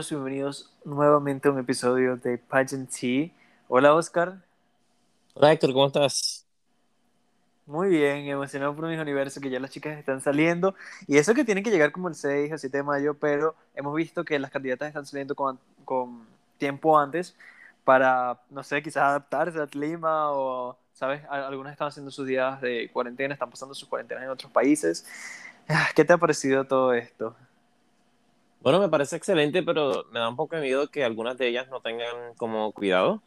amigos, bienvenidos nuevamente a un episodio de Pageant Tea. Hola Oscar. Hola Héctor, ¿cómo estás? Muy bien, emocionado por un universo que ya las chicas están saliendo. Y eso que tienen que llegar como el 6 o 7 de mayo, pero hemos visto que las candidatas están saliendo con, con tiempo antes para, no sé, quizás adaptarse al clima o, ¿sabes? Algunas están haciendo sus días de cuarentena, están pasando sus cuarentenas en otros países. Ah, ¿Qué te ha parecido todo esto? Bueno, me parece excelente, pero me da un poco de miedo que algunas de ellas no tengan como cuidado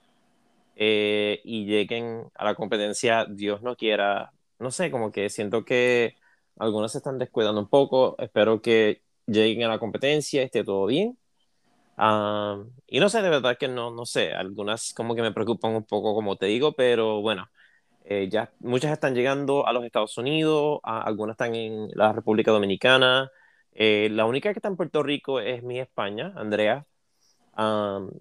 eh, y lleguen a la competencia, Dios no quiera, no sé, como que siento que algunas se están descuidando un poco, espero que lleguen a la competencia, esté todo bien. y no sé, de verdad que no, no sé, algunas como que me preocupan un poco, como te digo, pero bueno, eh, ya muchas están llegando a los Estados Unidos, algunas están en la República Dominicana, eh, la única que está en Puerto Rico es mi España, Andrea.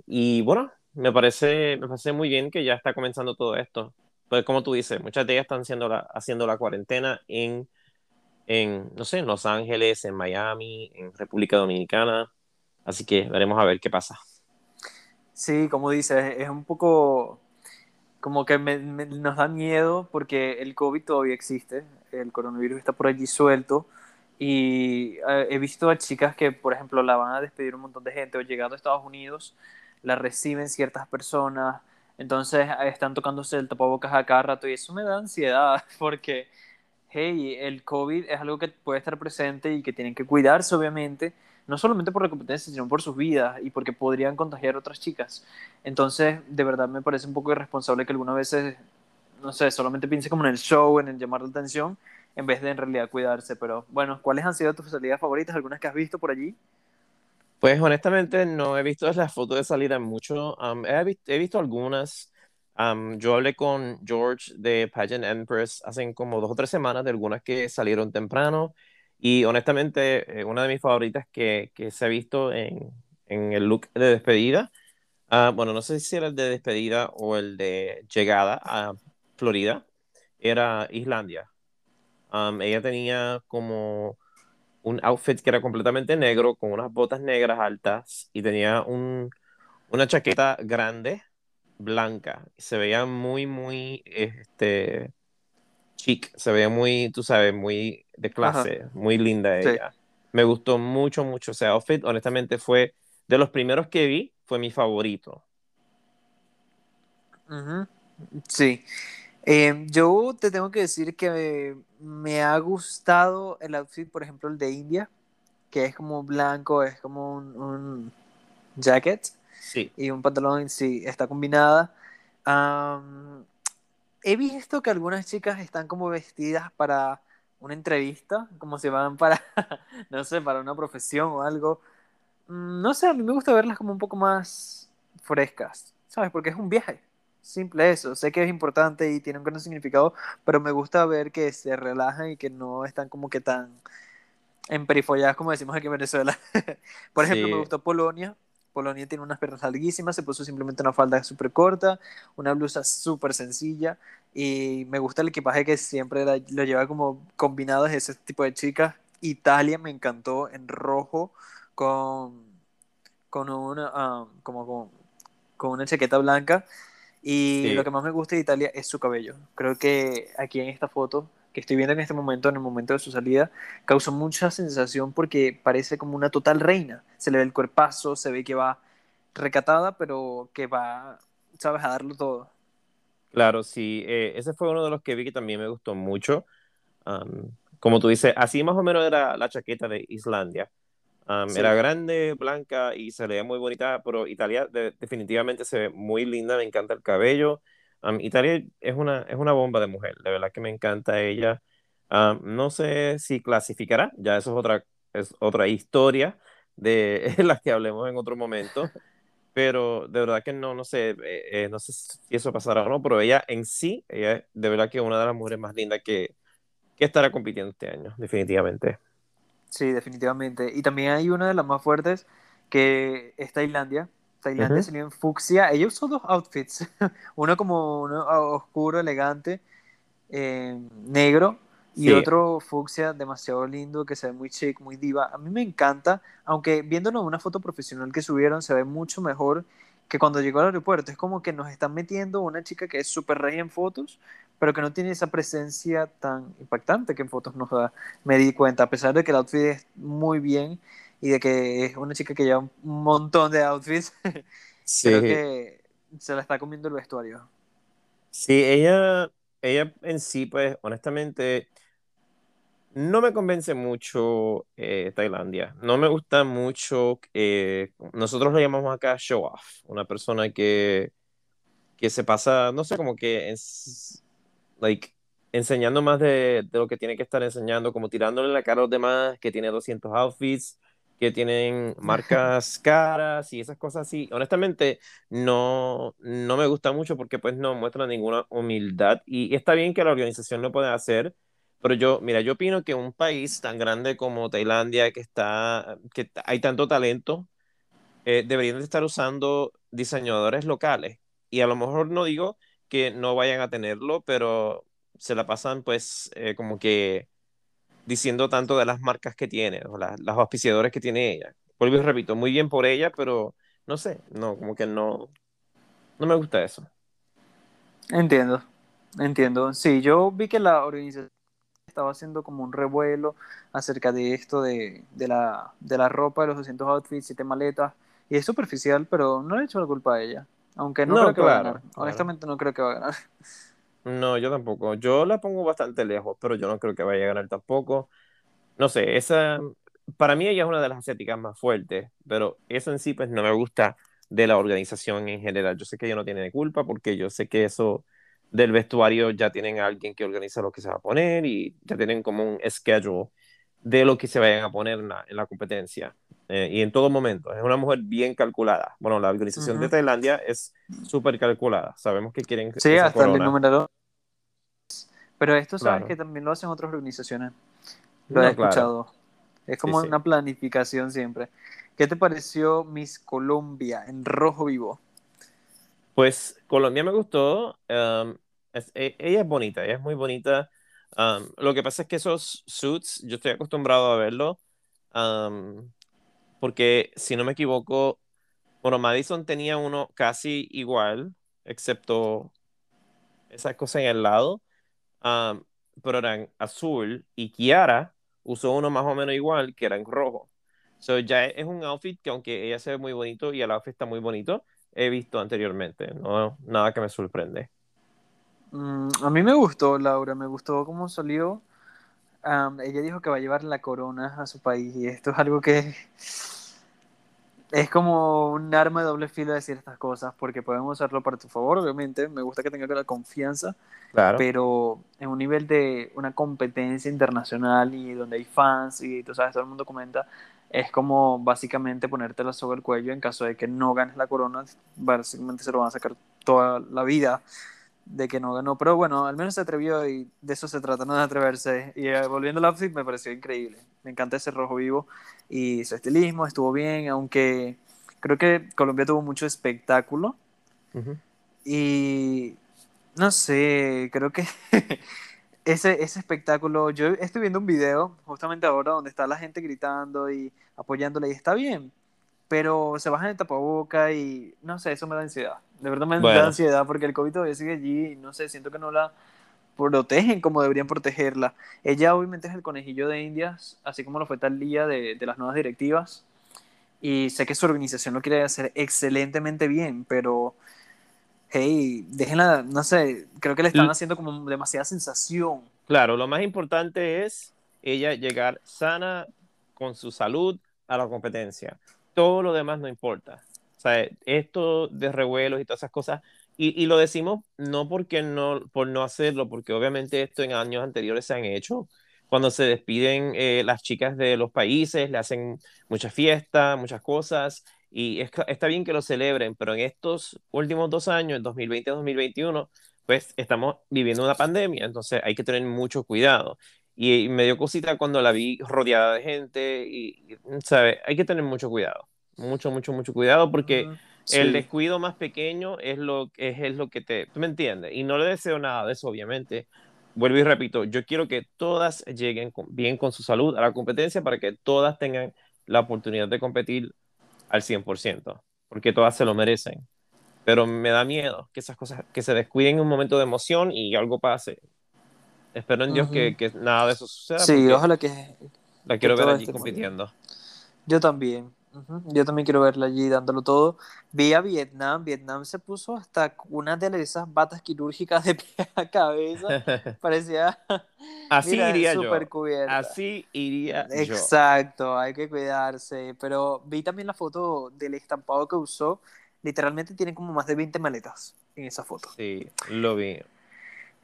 y bueno, me parece, me parece muy bien que ya está comenzando todo esto. Pues como tú dices, muchas de ellas están haciendo la, cuarentena en, en, no sé, en Los Ángeles, en Miami, en República Dominicana. Así que veremos a ver qué pasa. Sí, como dices, es un poco como que nos da miedo porque el COVID todavía existe, el coronavirus está por allí suelto y eh, he visto a chicas que, por ejemplo, la van a despedir un montón de gente o llegando a Estados Unidos, la reciben ciertas personas, entonces eh, están tocándose el tapabocas a cada rato y eso me da ansiedad porque, hey, el COVID es algo que puede estar presente y que tienen que cuidarse, obviamente, no solamente por la competencia, sino por sus vidas y porque podrían contagiar a otras chicas. Entonces, de verdad me parece un poco irresponsable que algunas veces, no sé, solamente piense como en el show, en el llamar la atención en vez de en realidad cuidarse. Pero bueno, ¿cuáles han sido tus salidas favoritas? ¿Algunas que has visto por allí? Pues honestamente no he visto las fotos de salida mucho. he, visto, algunas. yo hablé con George de Pageant Empress hace como dos o tres semanas de algunas que salieron temprano. Y honestamente, eh, una de mis favoritas que, que se ha visto en, en el look de despedida, ah, bueno, no sé si era el de despedida o el de llegada a Florida, era Islandia ella tenía como un outfit que era completamente negro, con unas botas negras altas y tenía un, una chaqueta grande, blanca. Se veía muy, muy, este, chic, se veía muy, tú sabes, muy de clase, muy linda ella. Me gustó mucho, mucho ese outfit. Honestamente fue de los primeros que vi, fue mi favorito. Sí. Em, yo te tengo que decir que me ha gustado el outfit, por ejemplo, el de India, que es como blanco, es como un, jacket y un pantalón, sí, está combinada. he visto que algunas chicas están como vestidas para una entrevista, como si van para, no sé, para una profesión o algo. Mm, no sé, a mí me gusta verlas como un poco más frescas, ¿sabes? Porque es un viaje. Simple eso, sé que es importante y tiene un gran significado, pero me gusta ver que se relajan y que no están como que tan emperifolladas como decimos aquí en Venezuela. Por ejemplo, me gustó Polonia. Polonia tiene unas piernas larguísimas, se puso simplemente una falda súper corta, una blusa súper sencilla y me gusta el equipaje que siempre lo lleva como combinado de ese tipo de chicas. Italia me encantó en rojo con, con una, ah, como con, con una chaqueta blanca y lo que más me gusta de Italia es su cabello. Creo que aquí en esta foto que estoy viendo en este momento, en el momento de su salida, causó mucha sensación porque parece como una total reina. Se le ve el cuerpazo, se ve que va recatada, pero que va, sabes, a darlo todo. Claro, sí. Eh, ese fue uno de los que vi que también me gustó mucho. como tú dices, así más o menos era la chaqueta de Islandia. Era grande, blanca y se veía muy bonita, pero Italia definitivamente se ve muy linda, me encanta el cabello. Italia es una, es una bomba de mujer, de verdad que me encanta ella. no sé si clasificará, ya eso es otra, es otra historia de la que hablemos en otro momento, pero de verdad que no, no sé, eh, eh, no sé si eso pasará o no, pero ella en sí, ella es de verdad que es una de las mujeres más lindas que, que estará compitiendo este año, definitivamente. Sí, definitivamente. Y también hay una de las más fuertes que es Tailandia. Tailandia uh en fucsia. Ella usó dos outfits. uno como uno oscuro, elegante, eh, negro, Y otro fucsia demasiado lindo que se ve muy chic, muy diva. A mí me encanta, aunque viéndolo en una foto profesional que subieron se ve mucho mejor que cuando llegó al aeropuerto. Es como que nos están metiendo una chica que es súper rey en fotos, pero que no tiene esa presencia tan impactante que en fotos nos da. Me di cuenta, a pesar de que el outfit es muy bien y de que es una chica que lleva un montón de outfits, creo que se la está comiendo el vestuario. Sí, ella, ella en sí, pues honestamente, no me convence mucho eh, Tailandia. No me gusta mucho, eh, nosotros lo llamamos acá show off, una persona que, que se pasa, no sé, como que es, like, enseñando más de, de, lo que tiene que estar enseñando, como tirándole la cara a los demás, que tiene 200 outfits, que tienen marcas caras y esas cosas así. Honestamente, no, no me gusta mucho porque pues no muestra ninguna humildad y, está bien que la organización lo pueda hacer, pero yo, mira, yo opino que un país tan grande como Tailandia, que está, que hay tanto talento, eh, deberían de estar usando diseñadores locales. Y a lo mejor no digo que no vayan a tenerlo, pero se la pasan pues eh, como que diciendo tanto de las marcas que tiene, o las, los auspiciadores que tiene ella. Vuelvo y repito, muy bien por ella, pero no sé, no, como que no, no me gusta eso. Entiendo, entiendo. Sí, yo vi que la organización estaba haciendo como un revuelo acerca de esto de, de, la, de la ropa, de los 200 outfits, siete maletas, y es superficial, pero no le he hecho la culpa a ella. Aunque no, creo que va a ganar. Honestamente no creo que va a ganar. No, yo tampoco. Yo la pongo bastante lejos, pero yo no creo que vaya a ganar tampoco. No sé, esa, para mí ella es una de las asiáticas más fuertes, pero eso en sí pues no me gusta de la organización en general. Yo sé que ella no tiene culpa porque yo sé que eso del vestuario ya tienen a alguien que organiza lo que se va a poner y ya tienen como un schedule de lo que se vayan a poner en la, competencia. Eh, y en todo momento, es una mujer bien calculada. Bueno, la organización de Tailandia es súper calculada. Sabemos que quieren... Sí, hasta el número Pero esto sabes que también lo hacen otras organizaciones. Lo he escuchado. Es como una planificación siempre. ¿Qué te pareció Miss Colombia en rojo vivo? Pues Colombia me gustó. Um, e, ella es bonita, ella es muy bonita. Um, lo que pasa es que esos suits, yo estoy acostumbrado a verlo, um, porque si no me equivoco, bueno, Madison tenía uno casi igual, excepto esa cosa en el lado, um, pero eran azul, y Kiara usó uno más o menos igual, que era en rojo. So ya es un outfit que aunque ella se ve muy bonito y el outfit está muy bonito, he visto anteriormente, no nada que me sorprende. Mm, a mí me gustó, Laura, me gustó cómo salió. ella dijo que va a llevar la corona a su país y esto es algo que es como un arma de doble filo decir estas cosas porque pueden usarlo para tu favor, obviamente. Me gusta que tenga la confianza, pero en un nivel de una competencia internacional y donde hay fans y tú sabes, todo el mundo comenta, es como básicamente ponerte la soga al cuello en caso de que no ganes la corona, básicamente se lo van a sacar toda la vida de que no ganó, pero bueno, al menos se atrevió y de eso se trata, no de atreverse. Y eh, volviendo al outfit me pareció increíble, me encanta ese rojo vivo y su estilismo estuvo bien, aunque creo que Colombia tuvo mucho espectáculo y no sé, creo que ese, ese espectáculo, yo estoy viendo un video justamente ahora donde está la gente gritando y apoyándole y está bien, pero se bajan el tapaboca y no sé, eso me da ansiedad. De verdad me da ansiedad porque el COVID todavía sigue allí y no sé, siento que no la protegen como deberían protegerla. Ella obviamente es el conejillo de Indias, así como lo fue tal día de, de las nuevas directivas. Y sé que su organización lo quiere hacer excelentemente bien, pero hey, déjenla, no sé, creo que le están haciendo como demasiada sensación. Claro, lo más importante es ella llegar sana con su salud a la competencia todo lo demás no importa. Sea, esto de revuelos y todas esas cosas, y, y, lo decimos no porque no, por no hacerlo, porque obviamente esto en años anteriores se han hecho. Cuando se despiden eh, las chicas de los países, le hacen muchas fiestas, muchas cosas, y está bien que lo celebren, pero en estos últimos dos años, 2020-2021, pues estamos viviendo una pandemia, entonces hay que tener mucho cuidado. Y, me dio cosita cuando la vi rodeada de gente y, ¿sabes? Hay que tener mucho cuidado, mucho, mucho, mucho cuidado porque el descuido más pequeño es lo, es, es lo que te, ¿tú me entiendes? Y no le deseo nada de eso, obviamente, vuelvo y repito, yo quiero que todas lleguen bien con su salud a la competencia para que todas tengan la oportunidad de competir al 100%, porque todas se lo merecen. Pero me da miedo que esas cosas, que se descuiden en un momento de emoción y algo pase. Espero en Dios que, que, nada de eso suceda. Sí, ojalá que... La quiero ver allí compitiendo. Yo también. Yo también quiero verla allí dándolo todo. Vi a Vietnam. Vietnam se puso hasta una de esas batas quirúrgicas de pie a cabeza. Parecía. Así iría yo. Así iría Exacto, yo. Hay que cuidarse. Pero vi también la foto del estampado que usó. Literalmente tiene como más de 20 maletas en esa foto. Sí, lo vi.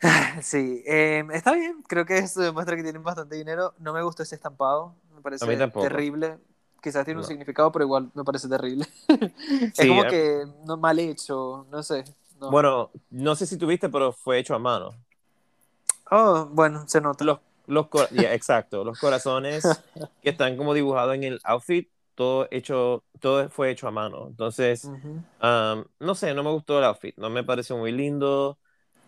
Sí, em, está bien. Creo que eso demuestra que tienen bastante dinero. No me gustó ese estampado. Me parece terrible quizás tiene un significado, pero igual me parece terrible. es como eh. que no, mal hecho, no sé. Bueno, no sé si tuviste, pero fue hecho a mano. Oh, bueno, se nota. Los, los exacto, los corazones que están como dibujados en el outfit, todo hecho, todo fue hecho a mano. Entonces, um, no sé, no me gustó el outfit, no me pareció muy lindo.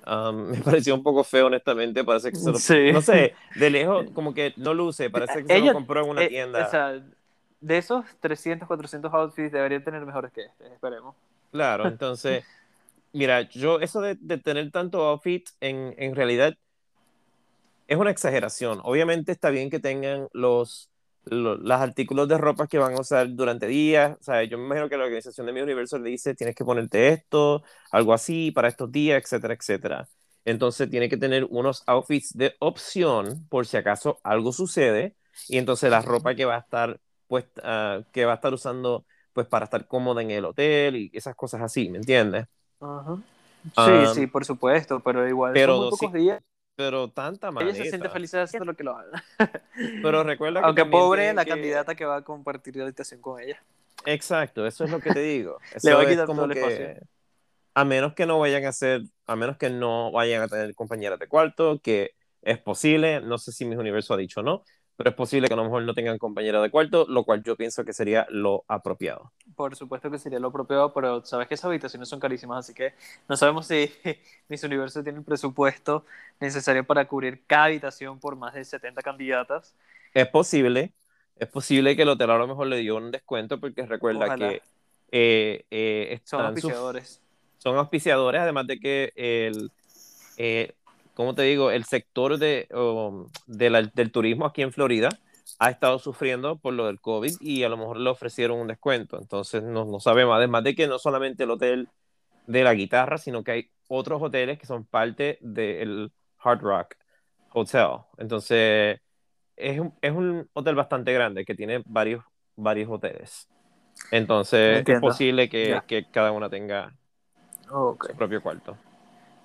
Um, me pareció un poco feo, honestamente. Parece que se lo, No sé, de lejos, como que no luce. Parece que se lo compró en una eh, tienda. O sea, de esos 300, 400 outfits deberían tener mejores que este, esperemos. Claro, entonces, mira, yo eso de, tener tanto outfit en, en, realidad es una exageración. Obviamente está bien que tengan los, los, artículos de ropa que van a usar durante días. O sea, yo me imagino que la organización de mi universo le dice, tienes que ponerte esto, algo así, para estos días, etcétera, etcétera. Entonces tiene que tener unos outfits de opción por si acaso algo sucede. Y entonces la ropa que va a estar pues, que va a estar usando pues para estar cómoda en el hotel y esas cosas así, ¿me entiendes? Sí, sí, por supuesto, pero igual pero son muy pocos días. Pero tanta más. Ella se siente feliz haciendo lo que lo haga. pero recuerda que Aunque pobre la candidata que va a compartir la habitación con ella. Exacto, eso es lo que te digo. Le va a quitar como que, A menos que no vayan a hacer, a menos que no vayan a tener compañeras de cuarto, que es posible, no sé si mis universo ha dicho no, pero es posible que a lo mejor no tengan compañera de cuarto, lo cual yo pienso que sería lo apropiado. Por supuesto que sería lo apropiado, pero sabes que esas habitaciones son carísimas, así que no sabemos si Miss Universo tiene el presupuesto necesario para cubrir cada habitación por más de 70 candidatas. Es posible, es posible que el hotel a lo mejor le dio un descuento, porque recuerda que eh, eh, son auspiciadores. Son auspiciadores, además de que el, eh, como te digo, el sector de, um, del turismo aquí en Florida ha estado sufriendo por lo del COVID y a lo mejor le ofrecieron un descuento. Entonces no, no sabemos, además de que no solamente el hotel de la guitarra, sino que hay otros hoteles que son parte del Hard Rock Hotel. Entonces es un, es un hotel bastante grande que tiene varios, varios hoteles. Entonces es posible que, que, cada una tenga su propio cuarto.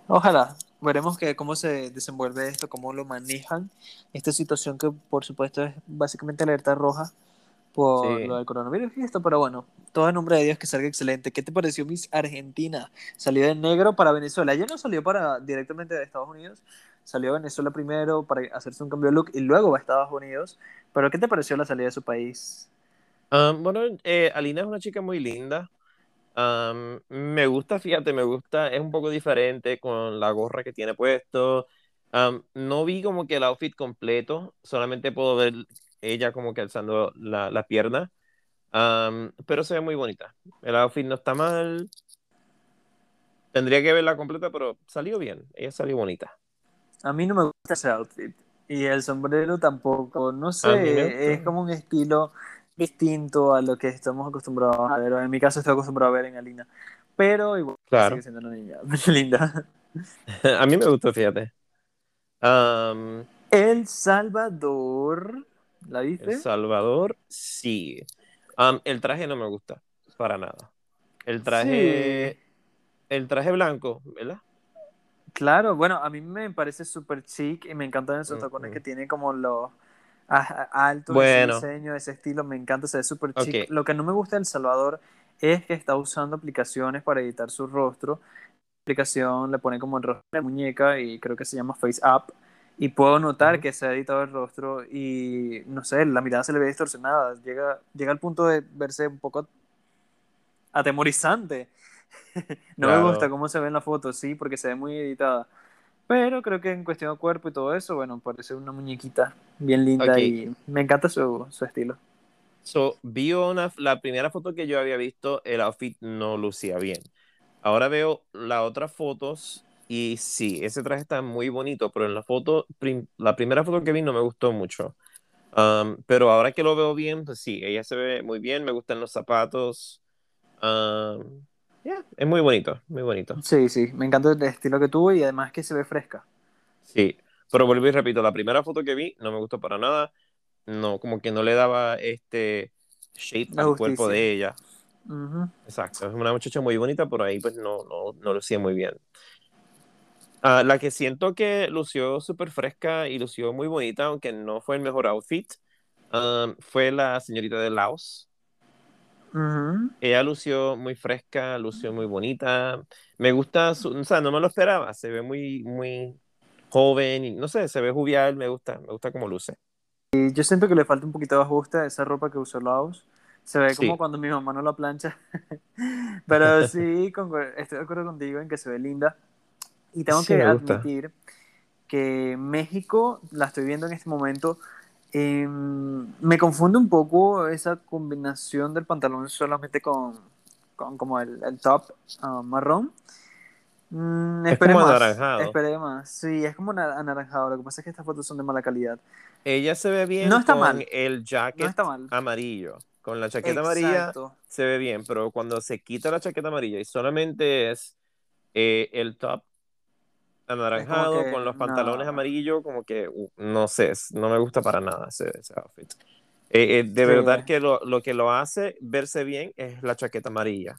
Ojalá, veremos que cómo se desenvuelve esto, cómo lo manejan. Esta situación que por supuesto es básicamente alerta roja por lo del coronavirus y esto, pero bueno, todo en nombre de Dios que salga excelente. ¿Qué te pareció Miss Argentina? Salió de negro para Venezuela. Ella no salió para directamente de Estados Unidos, salió a Venezuela primero para hacerse un cambio de look y luego va a Estados Unidos. Pero ¿qué te pareció la salida de su país? Ah, bueno, eh, Alina es una chica muy linda me gusta, fíjate, me gusta, es un poco diferente con la gorra que tiene puesto. no vi como que el outfit completo, solamente puedo ver ella como que alzando la, la pierna, pero se ve muy bonita. El outfit no está mal. Tendría que verla completa, pero salió bien, ella salió bonita. A mí no me gusta ese outfit. Y el sombrero tampoco, no sé, es como un estilo distinto a lo que estamos acostumbrados a ver. En mi caso estoy acostumbrado a ver en Alina. Pero igual sigue siendo una niña linda. a mí me gustó, fíjate. El Salvador. ¿La viste? El Salvador, sí. el traje no me gusta, para nada. El traje. El traje blanco, ¿verdad? Claro, bueno, a mí me parece súper chic y me encantan esos tacones que tiene como los alto, ese diseño, ese estilo, me encanta, se ve súper chic. Lo que no me gusta de El Salvador es que está usando aplicaciones para editar su rostro. La aplicación le pone como el rostro de muñeca y creo que se llama Face Up. Y puedo notar que se ha editado el rostro y no sé, la mirada se le ve distorsionada. Llega, llega al punto de verse un poco atemorizante. no me gusta cómo se ve en la foto, sí, porque se ve muy editada. Pero creo que en cuestión de cuerpo y todo eso, bueno, parece una muñequita bien linda Ok. y me encanta su, su estilo. So, vi una, la primera foto que yo había visto, el outfit no lucía bien. Ahora veo las otras fotos y sí, ese traje está muy bonito, pero en la foto, prim- la primera foto que vi no me gustó mucho. Um, pero ahora que lo veo bien, pues sí, ella se ve muy bien, me gustan los zapatos. Um, yeah, es muy bonito, muy bonito. Sí, sí, me encanta el estilo que tuvo y además que se ve fresca. Sí, pero vuelvo y repito, la primera foto que vi no me gustó para nada. No, como que no le daba este shape La al cuerpo de ella. Exacto, es una muchacha muy bonita, por ahí pues no, no, no lucía muy bien. Ah, la que siento que lució súper fresca y lució muy bonita, aunque no fue el mejor outfit, um, fue la señorita de Laos. Ujú. Ella lució muy fresca, lució muy bonita. Me gusta, su, o sea, no me lo esperaba, se ve muy, muy joven y no sé, se ve jovial, me gusta, me gusta cómo luce. Y yo siento que le falta un poquito de ajuste a esa ropa que usó Laos. Se ve como Sí. cuando mi mamá no la plancha. Pero sí, concu- estoy de acuerdo contigo en que se ve linda. Y tengo Sí, que admitir que México, la estoy viendo en este momento, eh, me confunde un poco esa combinación del pantalón solamente con, con como el, el top ah, marrón. Mm, Es como anaranjado. esperé más. Sí, es como ana- anaranjado. Lo que pasa es que estas fotos son de mala calidad. Ella se ve bien No está con mal. el jacket No está mal. amarillo. Con la chaqueta amarilla Exacto. se ve bien, pero cuando se quita la chaqueta amarilla y solamente es eh, el top anaranjado que, con los pantalones no. amarillos, como que uh, no sé, no me gusta para nada ese, ese outfit. Eh, eh, de Sí. verdad que lo, lo que lo hace verse bien es la chaqueta amarilla.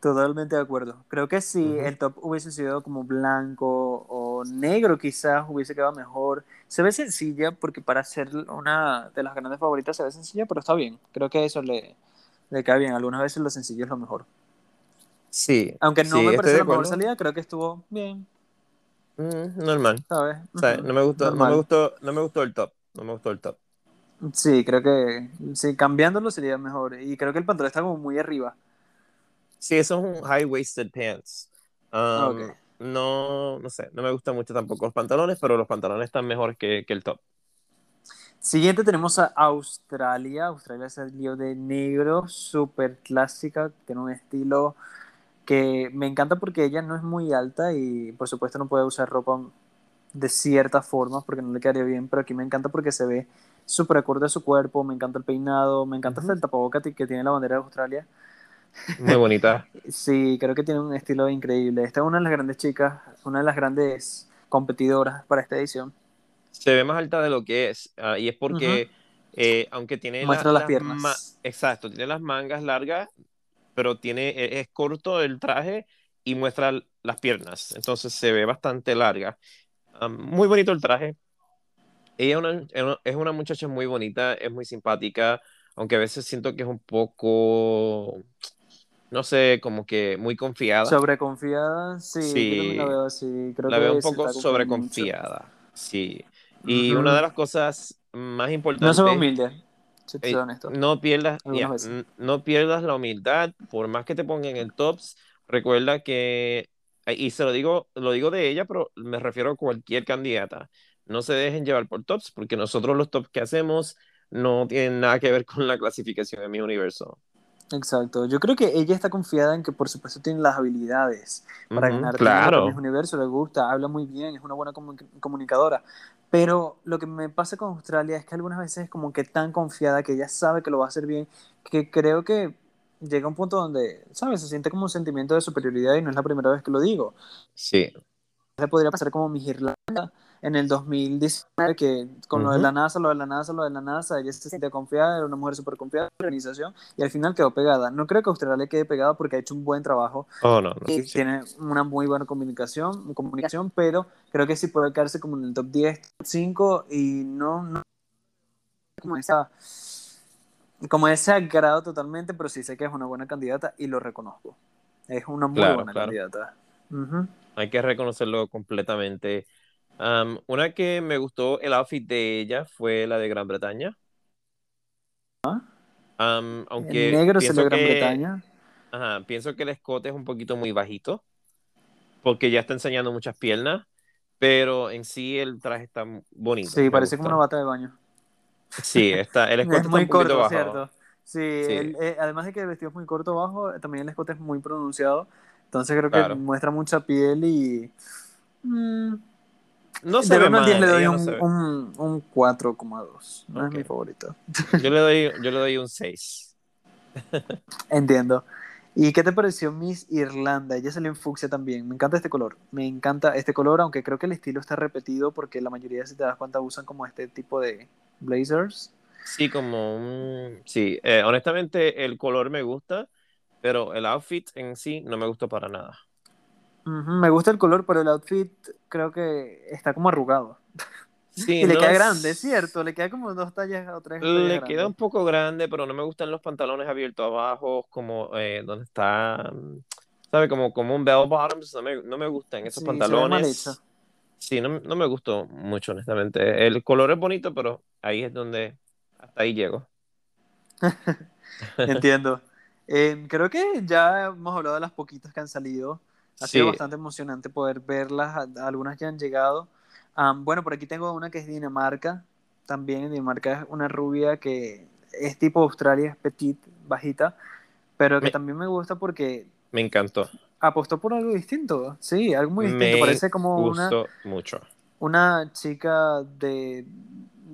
Totalmente de acuerdo. Creo que si el top hubiese sido como blanco o negro, quizás hubiese quedado mejor. Se ve sencilla porque para ser una de las grandes favoritas se ve sencilla, pero está bien. Creo que eso le, le cae bien. Algunas veces lo sencillo es lo mejor. Sí, Aunque no sí, me de la mejor salida, creo que estuvo bien, Mm, normal. ¿sabes? No me gustó, no me gustó, no me gustó el top. No me gustó el top. Sí, creo que sí, cambiándolo sería mejor. Y creo que el pantalón está como muy arriba. Sí, eso es un high-waisted pants. Um. No, no sé, no me gustan mucho tampoco los pantalones, pero los pantalones están mejor que, que el top. Siguiente tenemos a Australia. Australia salió de negro, súper clásica, tiene un estilo que me encanta porque ella no es muy alta y por supuesto no puede usar ropa de ciertas formas porque no le quedaría bien, pero aquí me encanta porque se ve súper acorde a su cuerpo, me encanta el peinado, me encanta el tapaboca que tiene la bandera de Australia. Muy bonita. Sí, creo que tiene un estilo increíble. Esta es una de las grandes chicas, una de las grandes competidoras para esta edición. Se ve más alta de lo que es. ah, y es porque, eh, aunque tiene la- Muestra las ma- piernas. exacto, tiene las mangas largas, pero tiene, e- es corto el traje y muestra las piernas. Entonces se ve bastante larga. Ah, muy bonito el traje. Ella es una, es muchacha muy bonita, es muy simpática, aunque a veces siento que es un poco, no sé, como que muy confiada. Sobreconfiada, sí, Sí. la veo así. Creo la que veo un poco confiando mucho. sobreconfiada. Sí. Y una de las cosas más No importantes ve humilde, si te soy honesto. no pierdas, no pierdas la humildad, por más que te pongan en tops, recuerda que, y se lo digo, lo digo de ella, pero me refiero a cualquier candidata, no se dejen llevar por tops, porque nosotros los tops que hacemos no tienen nada que ver con la clasificación de mi universo. Exacto. Yo creo que ella está confiada en que, por supuesto, tiene las habilidades para ganar claro. con Miss Universo. Le gusta, habla muy bien, es una buena comu- comunicadora. Pero lo que me pasa con Australia es que algunas veces es como que tan confiada que ella sabe que lo va a hacer bien, que creo que llega un punto donde, ¿sabes? Se siente como un sentimiento de superioridad y no es la primera vez que lo digo. Sí, Se podría pasar como Miss Irlanda en el 2019, que con lo de la NASA, lo de la NASA, lo de la NASA, ella se sentía confiada, era una mujer súper confiada en la organización y al final quedó pegada. No creo que Australia quede pegada porque ha hecho un buen trabajo oh no, no, y sí. tiene una muy buena comunicación, comunicación, pero creo que sí puede quedarse como en el top 10, top 5 y no, no como esa como ese agrado totalmente, pero sí sé que es una buena candidata y lo reconozco. Es una muy Claro, buena claro. candidata. Hay que reconocerlo completamente. Am, una que me gustó el outfit de ella fue la de Gran Bretaña. Am, aunque En negro pienso salió Gran que, Bretaña. ajá, pienso que el escote es un poquito muy bajito. porque ya está enseñando muchas piernas, pero en sí el traje está bonito. Sí, parece como una bata de baño. Sí, está, el escote es muy está un corto, bajo. ¿cierto? Sí, Sí. el- eh, además de que el vestido es muy corto abajo, también el escote es muy pronunciado. Entonces creo Claro. que muestra mucha piel y... mm, No se de ve 1 al mal, 10 le doy ella no un, un, un 4,2. No es mi favorito. Yo le doy, yo le doy un 6. Entiendo. ¿Y qué te pareció Miss Irlanda? Ella salió en fucsia también. Me encanta este color. Me encanta este color, aunque creo que el estilo está repetido porque la mayoría, si te das cuenta, usan como este tipo de blazers. Sí, como un... Sí, eh, honestamente el color me gusta, pero el outfit en sí no me gustó para nada. Me gusta el color, pero el outfit creo que está como arrugado. Sí, Y le no queda es- grande, ¿cierto? Le queda como dos tallas o tres. Le tallas queda grandes. un poco grande, pero no me gustan los pantalones abiertos abajo, como eh, donde está, mm, ¿sabe? Como, como un bell bottoms, no me, no me gustan esos Sí, se ve mal pantalones. hecho. Sí, no, no me gustó mucho, honestamente. El color es bonito, pero ahí es donde hasta ahí llego. Entiendo. Eh, creo que ya hemos hablado de las poquitas que han salido. Ha sido Sí. bastante emocionante poder verlas. Algunas ya han llegado. Am, bueno, por aquí tengo una que es Dinamarca. También Dinamarca es una rubia que es tipo Australia, es petit, bajita. Pero que Me- también me gusta porque Me encantó. apostó por algo distinto. Sí, algo muy distinto. Me Parece como una, gustó mucho. una chica de,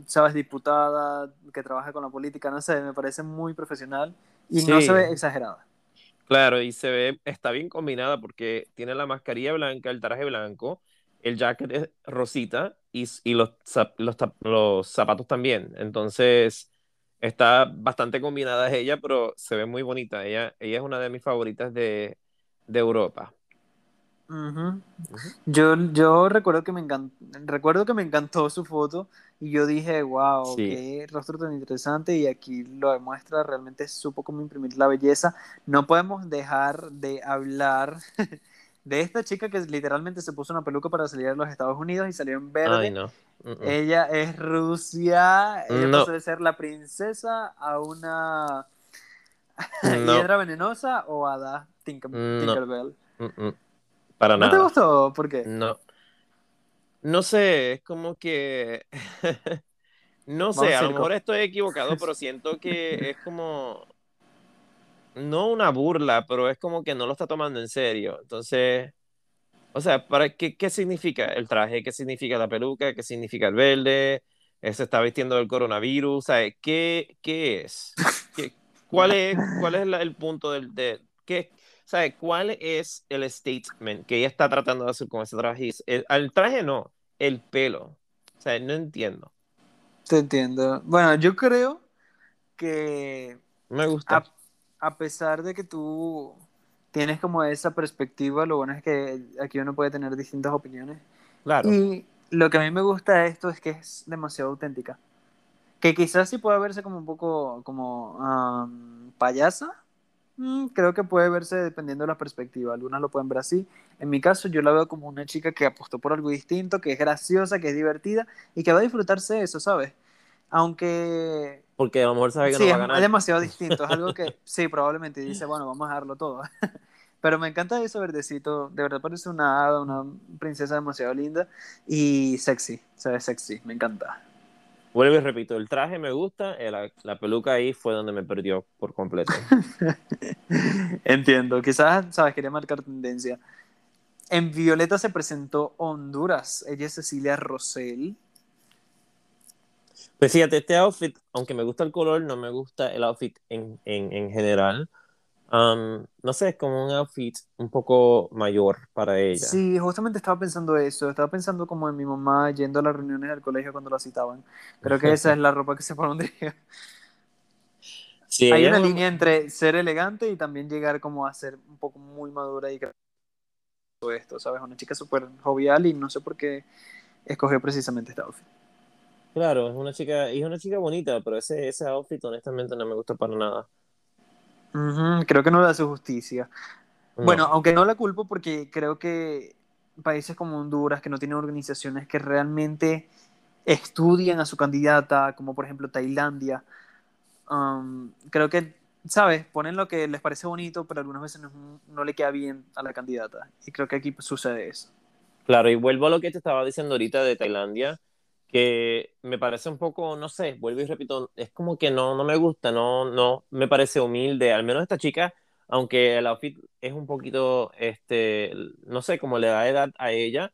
sabes, diputada que trabaja con la política. No sé, me parece muy profesional y no Sí. se ve exagerada. Claro, y se ve, está bien combinada porque tiene la mascarilla blanca, el traje blanco, el jacket es rosita y, y los, los, los zapatos también. Entonces, está bastante combinada ella, pero se ve muy bonita. Ella, ella es una de mis favoritas de, de Europa. Yo, yo recuerdo que me encantó, recuerdo que me encantó su foto y yo dije, wow, Sí. qué rostro tan interesante y aquí lo demuestra, realmente supo cómo imprimir la belleza. No podemos dejar de hablar de esta chica que literalmente se puso una peluca para salir a los Estados Unidos y salió en verde. Ay, no. Mm, mm. Ella es Rusia, ella No. pasó de ser la princesa a una No. hiedra venenosa o Tinker- No. Tinkerbell. Mm. Para ¿No te nada. gustó? ¿Por qué? No. No sé, es como que. No sé, a lo mejor estoy equivocado, pero siento que es como. No una burla, pero es como que no lo está tomando en serio. Entonces. O sea, ¿para qué, qué significa el traje? ¿Qué significa la peluca? ¿Qué significa el verde? Eh, ¿Se está vistiendo del coronavirus? ¿Sabe? ¿Qué, qué es? ¿Qué- cuál es, cuál es la- el punto del, de, qué, ¿sabe? ¿Cuál es el statement que ella está tratando de hacer con ese traje? El, el traje no, el pelo. O sea, no entiendo. Te entiendo. Bueno, yo creo que me gusta. a, a pesar de que tú tienes como esa perspectiva, lo bueno es que aquí uno puede tener distintas opiniones. claro. Y lo que a mí me gusta de esto es que es demasiado auténtica. Que quizás sí puede verse como un poco como am, payasa. Mm, creo que puede verse dependiendo de la perspectiva. Algunas lo pueden ver así. En mi caso, yo la veo como una chica que apostó por algo distinto, que es graciosa, que es divertida y que va a disfrutarse de eso, ¿sabes? Aunque Porque a lo mejor sabe que sí, no va es, a ganar. es demasiado distinto. Es algo que sí, probablemente dice, bueno, vamos a darlo todo. Pero me encanta eso verdecito. De verdad parece una hada, una princesa demasiado linda y sexy. Se ve sexy. Me encanta. Vuelvo y repito, el traje me gusta, la, la peluca ahí fue donde me perdió por completo. Entiendo. Quizás, sabes, quería marcar tendencia. En Violeta se presentó Honduras. Ella es Cecilia Rosell. Pues fíjate, este outfit, aunque me gusta el color, no me gusta el outfit en, en, en general. Um, no sé, es como un outfit un poco mayor para ella. Sí, justamente estaba pensando eso. Estaba pensando como en mi mamá yendo a las reuniones del colegio cuando la citaban. Creo que esa es la ropa que se pondría. Sí, Hay una es línea entre ser elegante y también llegar como a ser un poco muy madura y todo esto, ¿sabes? Una chica súper jovial y no sé por qué escogió precisamente este outfit. Claro, es una chica, es una chica bonita, pero ese, ese outfit honestamente no me gusta para nada. Ujú, creo que no le hace justicia. No. Bueno, aunque no la culpo porque creo que países como Honduras, que no tienen organizaciones que realmente estudian a su candidata, como por ejemplo Tailandia, um, creo que ¿sabes? Ponen lo que les parece bonito, pero algunas veces no, no, le queda bien a la candidata. Y creo que aquí sucede eso. Claro, y vuelvo a lo que te estaba diciendo ahorita de Tailandia, que me parece un poco, no sé, vuelvo y repito, es como que no, no me gusta, no, no me parece humilde, al menos esta chica, aunque el outfit es un poquito, este, no sé, como le da edad a ella,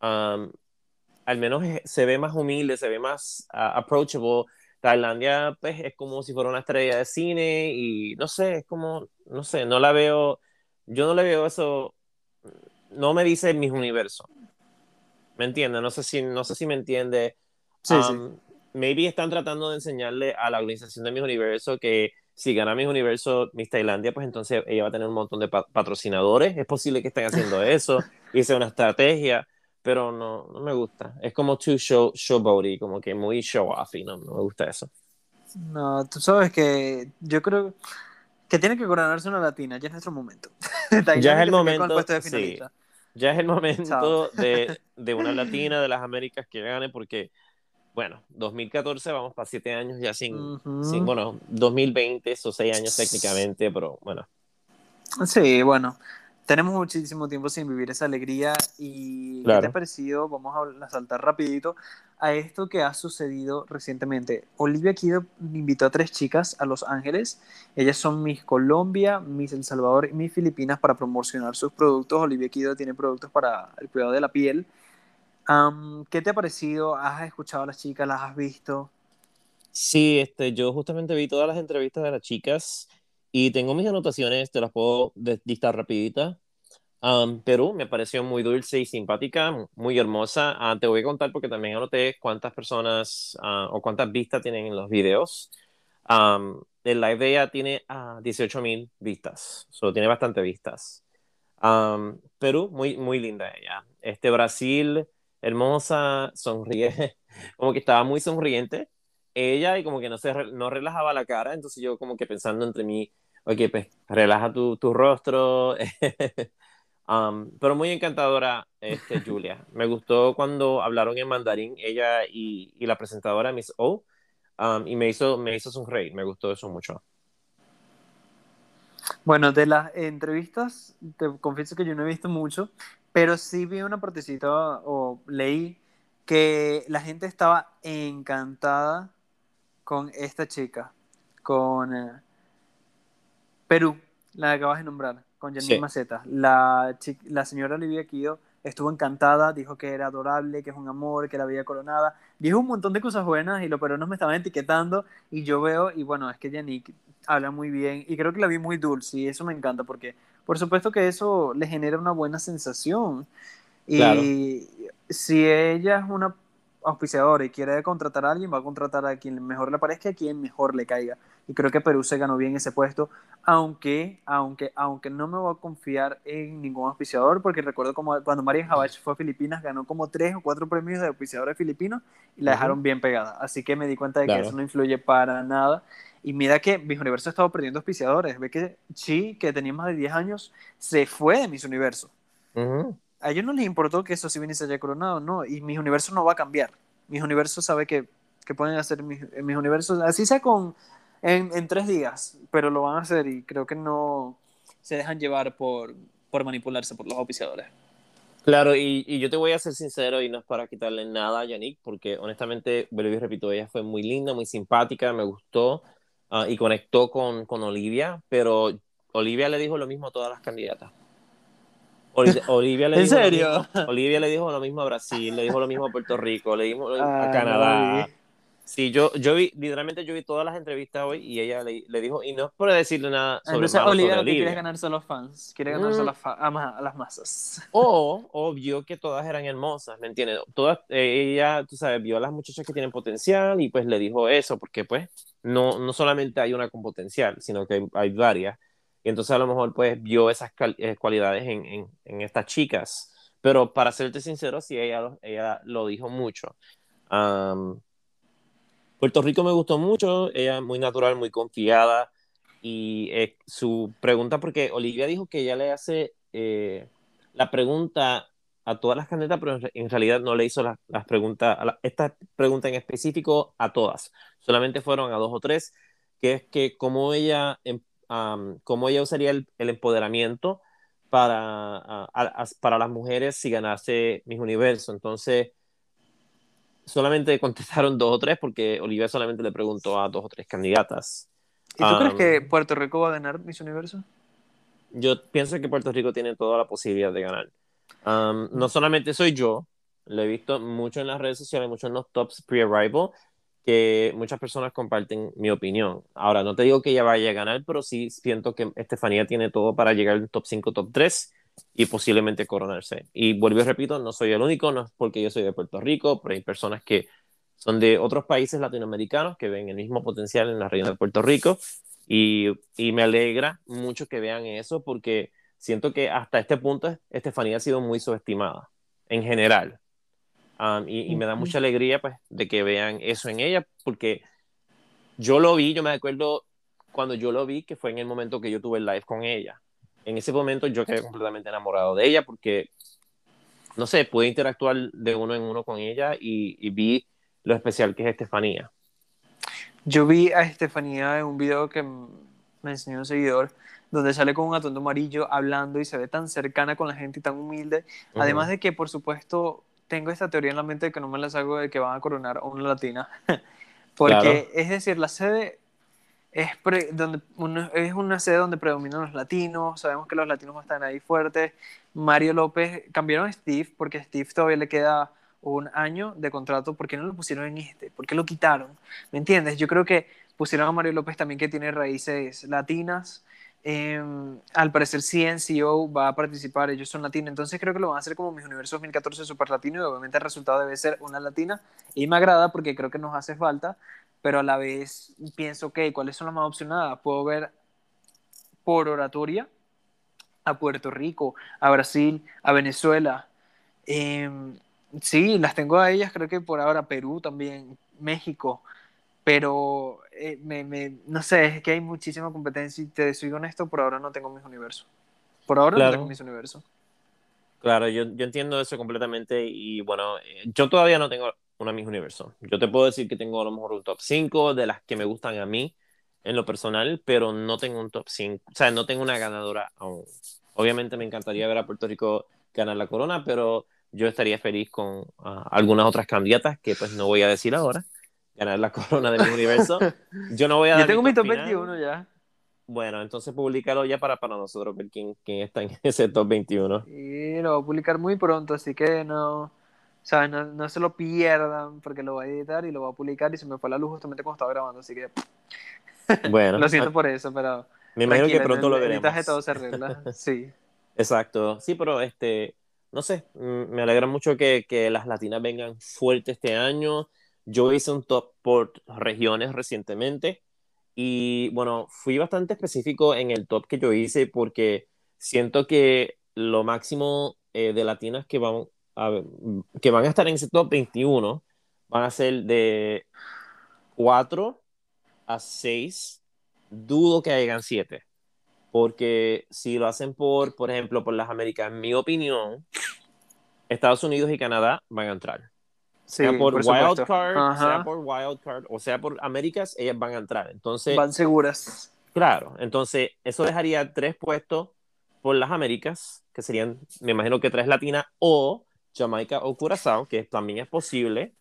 al menos se ve más humilde, se ve más uh, approachable. Tailandia, pues, es como si fuera una estrella de cine y no sé, es como, no sé, no la veo, yo no le veo eso, no me dice mis universo. ¿Me entiende? No sé si, no sé si me entiende. Sí, sí. Um, maybe están tratando de enseñarle a la organización de Mis Universo que si gana Mis Universo Miss Tailandia, pues entonces ella va a tener un montón de patrocinadores. Es posible que estén haciendo eso y sea una estrategia, pero no, no me gusta. Es como too show, showboaty, como que muy show off y no, no me gusta eso. No, tú sabes que yo creo que tiene que coronarse una latina, ya es nuestro momento. ya es el momento. Sí ya es el momento de, de, una latina de las Américas que gane porque, bueno, 2014 vamos para siete años ya sin, sin, bueno, 2020, esos seis años técnicamente, pero bueno. Sí, bueno, tenemos muchísimo tiempo sin vivir esa alegría y ¿qué te ha parecido? Vamos a saltar rapidito a esto que ha sucedido recientemente. Olivia Kido invitó a tres chicas a Los Ángeles. Ellas son Miss Colombia, Miss El Salvador y Miss Filipinas para promocionar sus productos. Olivia Kido tiene productos para el cuidado de la piel. ¿Qué te ha parecido? ¿Has escuchado a las chicas? ¿Las has visto? Sí, este, yo justamente vi todas las entrevistas de las chicas y tengo mis anotaciones, te las puedo dictar rapidita. Um, Perú me pareció muy dulce y simpática, muy hermosa. Ah, te voy a contar porque también anoté cuántas personas ah, o cuántas vistas tienen en los videos. Um, el live de ella tiene uh, 18 mil vistas, solo tiene bastante vistas. Um, Perú, muy, muy linda ella. Este Brasil, hermosa, sonríe, como que estaba muy sonriente ella y como que no se no relajaba la cara, entonces yo como que pensando entre mí, ok, pues relaja tu, tu rostro, um, pero muy encantadora este, Julia. Me gustó cuando hablaron en mandarín ella y, y la presentadora Miss O um, y me hizo, me hizo sonreír, me gustó eso mucho. Bueno, de las entrevistas, te confieso que yo no he visto mucho, pero sí vi una partecita o leí que la gente estaba encantada con esta chica, con eh, Perú, la que acabas de nombrar, con Janine Maceta. La, la señora Olivia Kido estuvo encantada, dijo que era adorable, que es un amor, que la veía coronada. Dijo un montón de cosas buenas y los peruanos me estaban etiquetando y yo veo, y bueno, es que Yannick habla muy bien y creo que la vi muy dulce y eso me encanta porque por supuesto que eso le genera una buena sensación. Y si ella es una auspiciador y quiere contratar a alguien, va a contratar a quien mejor le parezca, a quien mejor le caiga. Y creo que Perú se ganó bien ese puesto, aunque, aunque, aunque no me voy a confiar en ningún auspiciador, porque recuerdo como cuando Marian Javach fue a Filipinas, ganó como tres o cuatro premios de auspiciadores filipinos y la dejaron bien pegada. Así que me di cuenta de que eso no influye para nada. Y mira que Mis Universo ha estado perdiendo auspiciadores. Ve que sí, que tenía más de 10 años, se fue de Mis Universo a ellos no les importó que eso si bien se haya coronado, no, y mis universos no va a cambiar. Mis universos sabe que, que pueden hacer mis, mis, universos, así sea con en, en, tres días, pero lo van a hacer y creo que no se dejan llevar por, por manipularse por los oficiadores. Claro, y, y, yo te voy a ser sincero y no es para quitarle nada a Yannick, porque honestamente, vuelvo repito, ella fue muy linda, muy simpática, me gustó uh, y conectó con, con Olivia, pero Olivia le dijo lo mismo a todas las candidatas. Olivia le ¿En serio? Olivia le dijo lo mismo a Brasil, le dijo lo mismo a Puerto Rico, le dijo a Canadá. Sí, yo, yo vi, literalmente yo vi todas las entrevistas hoy y ella le, le dijo, y no es por decirle nada sobre Entonces, Olivia lo que quiere ganarse a los fans, quiere ganarse mm. a, a, las masas. O, o, vio que todas eran hermosas, ¿me entiendes? Todas, eh, ella, tú sabes, vio a las muchachas que tienen potencial y pues le dijo eso, porque pues no, no solamente hay una con potencial, sino que hay, hay varias. Entonces a lo mejor pues vio esas eh, cualidades en, en, en, estas chicas. Pero para serte sincero, sí, ella, lo, ella lo dijo mucho. Puerto Rico me gustó mucho, ella muy natural, muy confiada. Y eh, su pregunta, porque Olivia dijo que ella le hace eh, la pregunta a todas las candidatas, pero en realidad no le hizo las la preguntas, esta pregunta en específico a todas, solamente fueron a dos o tres, que es que cómo ella em, cómo ella usaría el, empoderamiento para, para las mujeres si ganase Miss Universo. Entonces, solamente contestaron dos o tres porque Olivia solamente le preguntó a dos o tres candidatas. ¿Y tú crees que Puerto Rico va a ganar Miss Universo? Yo pienso que Puerto Rico tiene toda la posibilidad de ganar. no solamente soy yo, lo he visto mucho en las redes sociales, mucho en los tops pre-arrival, que muchas personas comparten mi opinión. Ahora, no te digo que ella vaya a ganar, pero sí siento que Estefanía tiene todo para llegar al top 5, top 3 y posiblemente coronarse. Y vuelvo y repito, no soy el único, no es porque yo soy de Puerto Rico, pero hay personas que son de otros países latinoamericanos que ven el mismo potencial en la región de Puerto Rico y, y me alegra mucho que vean eso porque siento que hasta este punto Estefanía ha sido muy subestimada en general. Um, y, y, me da mucha alegría pues de que vean eso en ella porque yo lo vi, yo me acuerdo cuando yo lo vi que fue en el momento que yo tuve el live con ella en ese momento yo quedé completamente enamorado de ella porque, no sé, pude interactuar de uno en uno con ella y, vi lo especial que es Estefanía. Yo vi a Estefanía en un video que me enseñó un seguidor donde sale con un atuendo amarillo hablando y se ve tan cercana con la gente y tan humilde. Además de que, por supuesto, tengo esta teoría en la mente de que no me la hago de que van a coronar a una latina. Porque, es decir, la sede es, donde es una sede donde predominan los latinos, sabemos que los latinos están ahí fuertes. Mario López, cambiaron a Steve porque a Steve todavía le queda un año de contrato, ¿por qué no lo pusieron en este? ¿Por qué lo quitaron? ¿Me entiendes? Yo creo que pusieron a Mario López también que tiene raíces latinas. Em, al parecer CNCO va a participar, ellos son latinos, entonces creo que lo van a hacer como Mis Universo 2014 Super Latino y obviamente el resultado debe ser una latina y me agrada porque creo que nos hace falta pero a la vez pienso, ok, ¿cuáles son las más opcionadas? Puedo ver por oratoria a Puerto Rico, a Brasil, a Venezuela. Em, sí, las tengo a ellas, creo que por ahora Perú también, México, pero eh, me, me, no sé, es que hay muchísima competencia y te soy honesto, por ahora no tengo mis universos. Por ahora no tengo mis universos. Claro, yo, yo entiendo eso completamente y bueno, eh, yo todavía no tengo una Miss Universo. Yo te puedo decir que tengo a lo mejor un top 5 de las que me gustan a mí en lo personal, pero no tengo un top 5, o sea, no tengo una ganadora aún. Obviamente me encantaría ver a Puerto Rico ganar la corona, pero yo estaría feliz con ah, algunas otras candidatas que pues no voy a decir ahora, ganar la corona de mi universo. Yo no voy a... Yo tengo mi top 21 ya. Bueno, entonces publicalo ya para, para nosotros ver quién, quién está en ese top 21. Y lo voy a publicar muy pronto, así que no, ¿sabes? No, no, se lo pierdan porque lo voy a editar y lo voy a publicar y se me fue la luz justamente cuando estaba grabando, así que bueno, lo siento por eso, pero me imagino que pronto lo veremos. El todo se arregla, sí. Exacto, sí, pero este, no sé, mm, me alegra mucho que, que las latinas vengan fuerte este año. Yo hice un top por regiones recientemente y bueno, fui bastante específico en el top que yo hice porque siento que lo máximo eh, de latinas que vamos que van a estar en ese top 21 van a ser de 4 a 6. Dudo que hayan 7. Porque si lo hacen por, por ejemplo, por las Américas, en mi opinión, Estados Unidos y Canadá van a entrar. Sea por, wildcard, sea por wildcard o sea por Américas, ellas van a entrar. Entonces, van seguras. Claro, entonces eso dejaría tres puestos por las Américas, que serían, me imagino que tres latinas, o Jamaica o Curazao, que también es posible.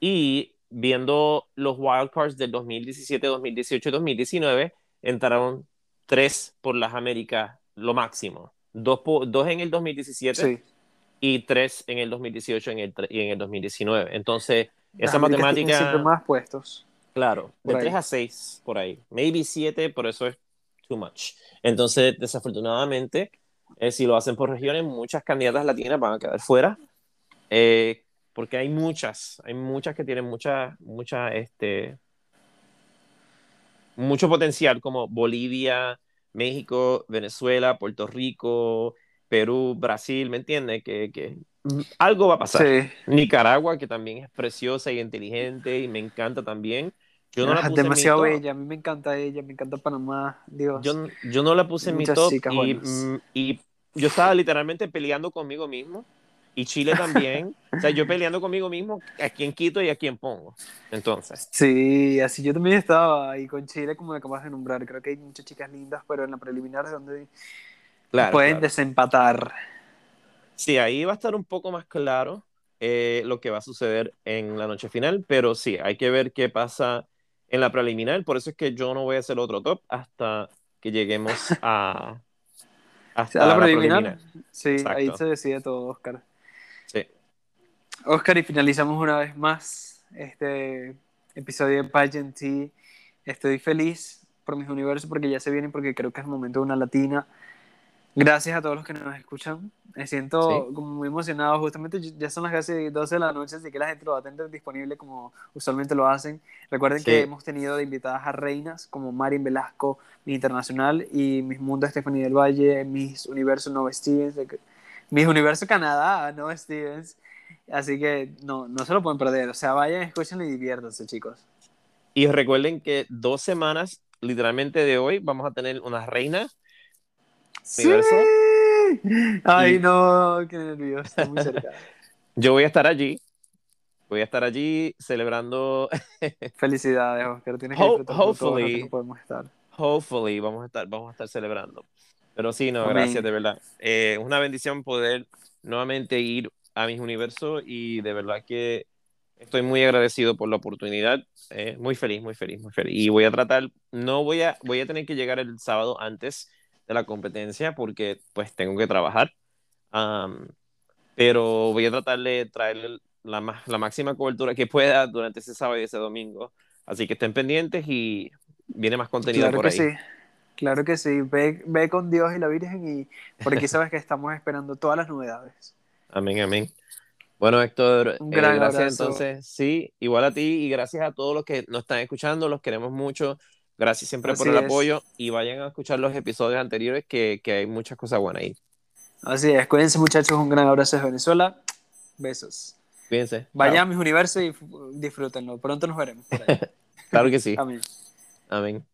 Y viendo los wildcards del 2017, 2018 y 2019, entraron tres por las Américas, lo máximo. Dos, dos en el 2017 y tres en el 2018 en el, y en el 2019. Entonces, esa matemática... Siempre más puestos. Claro, de tres a seis por ahí. Maybe siete, por eso es too much. Entonces, desafortunadamente, eh, si lo hacen por regiones, muchas candidatas latinas van a quedar fuera, eh, porque hay muchas, hay muchas que tienen mucha, mucha, este, mucho potencial, como Bolivia, México, Venezuela, Puerto Rico, Perú, Brasil, ¿me entiendes? Que, que, algo va a pasar. Nicaragua, que también es preciosa y inteligente y me encanta también. Yo no la puse demasiado bella, a mí me encanta ella, me encanta Panamá, Dios. Yo, no la puse en mi top y, y, yo estaba literalmente peleando conmigo mismo Y Chile también. o sea, yo peleando conmigo mismo a quién quito y a quién pongo. Entonces. Sí, así yo también estaba ahí con Chile, como me acabas de nombrar. Creo que hay muchas chicas lindas, pero en la preliminar es donde Claro, pueden claro. desempatar. Sí, ahí va a estar un poco más claro eh, lo que va a suceder en la noche final, pero sí, hay que ver qué pasa en la preliminar. Por eso es que yo no voy a hacer otro top hasta que lleguemos a, hasta ¿A la la preliminar? preliminar. Sí, ahí Exacto. se decide todo, Oscar. Sí. Oscar, y finalizamos una vez más este episodio de Pageant. Estoy feliz por mis universos porque ya se vienen, porque creo que es el momento de una latina. Gracias a todos los que nos escuchan. Me siento Sí. como muy emocionado. Justamente ya son las casi 12 de la noche, así que la gente lo va a tener disponible como usualmente lo hacen. Recuerden Sí. que hemos tenido de invitadas a reinas como Marin Velasco, mi internacional, y Mis Mundo Stephanie del Valle, Mis Universo Nova Stevens, de- Mis Universo Canadá, Nova Stevens. Así que no, no se lo pueden perder. O sea, vayan, escuchen y diviértanse, chicos. Y recuerden que dos semanas, literalmente de hoy, vamos a tener una reina. ¡Sí! Universo. Ay, Y- no, qué nervioso, está muy cerca. Yo voy a estar allí. Voy a estar allí celebrando. Felicidades, Oscar. Tienes que Ho- que hopefully. no podemos estar. Hopefully, vamos a estar, vamos a estar celebrando. Pero sí, no, Amén. gracias, de verdad. Eh, es una bendición poder nuevamente ir a mis universos y de verdad que estoy muy agradecido por la oportunidad. Eh, muy feliz, muy feliz, muy feliz. Y voy a tratar, no voy a, voy a tener que llegar el sábado antes de la competencia porque pues tengo que trabajar. Pero voy a tratar de traer la, la máxima cobertura que pueda durante ese sábado y ese domingo. Así que estén pendientes y viene más contenido Claro por que ahí. sí. Claro que sí. Ve, ve con Dios y la Virgen y por aquí sabes que estamos esperando todas las novedades. Amén, amén. Bueno, Héctor, eh, gracias abrazo. entonces. Sí, igual a ti y gracias a todos los que nos están escuchando, los queremos mucho. Gracias siempre por el es. apoyo y vayan a escuchar los episodios anteriores que, que hay muchas cosas buenas ahí. Así es. Cuídense, muchachos. Un gran abrazo desde Venezuela. Besos. Cuídense. Vayan a mis universos y disfrútenlo. Pronto nos veremos. por ahí. Claro que sí. Amén. Amén.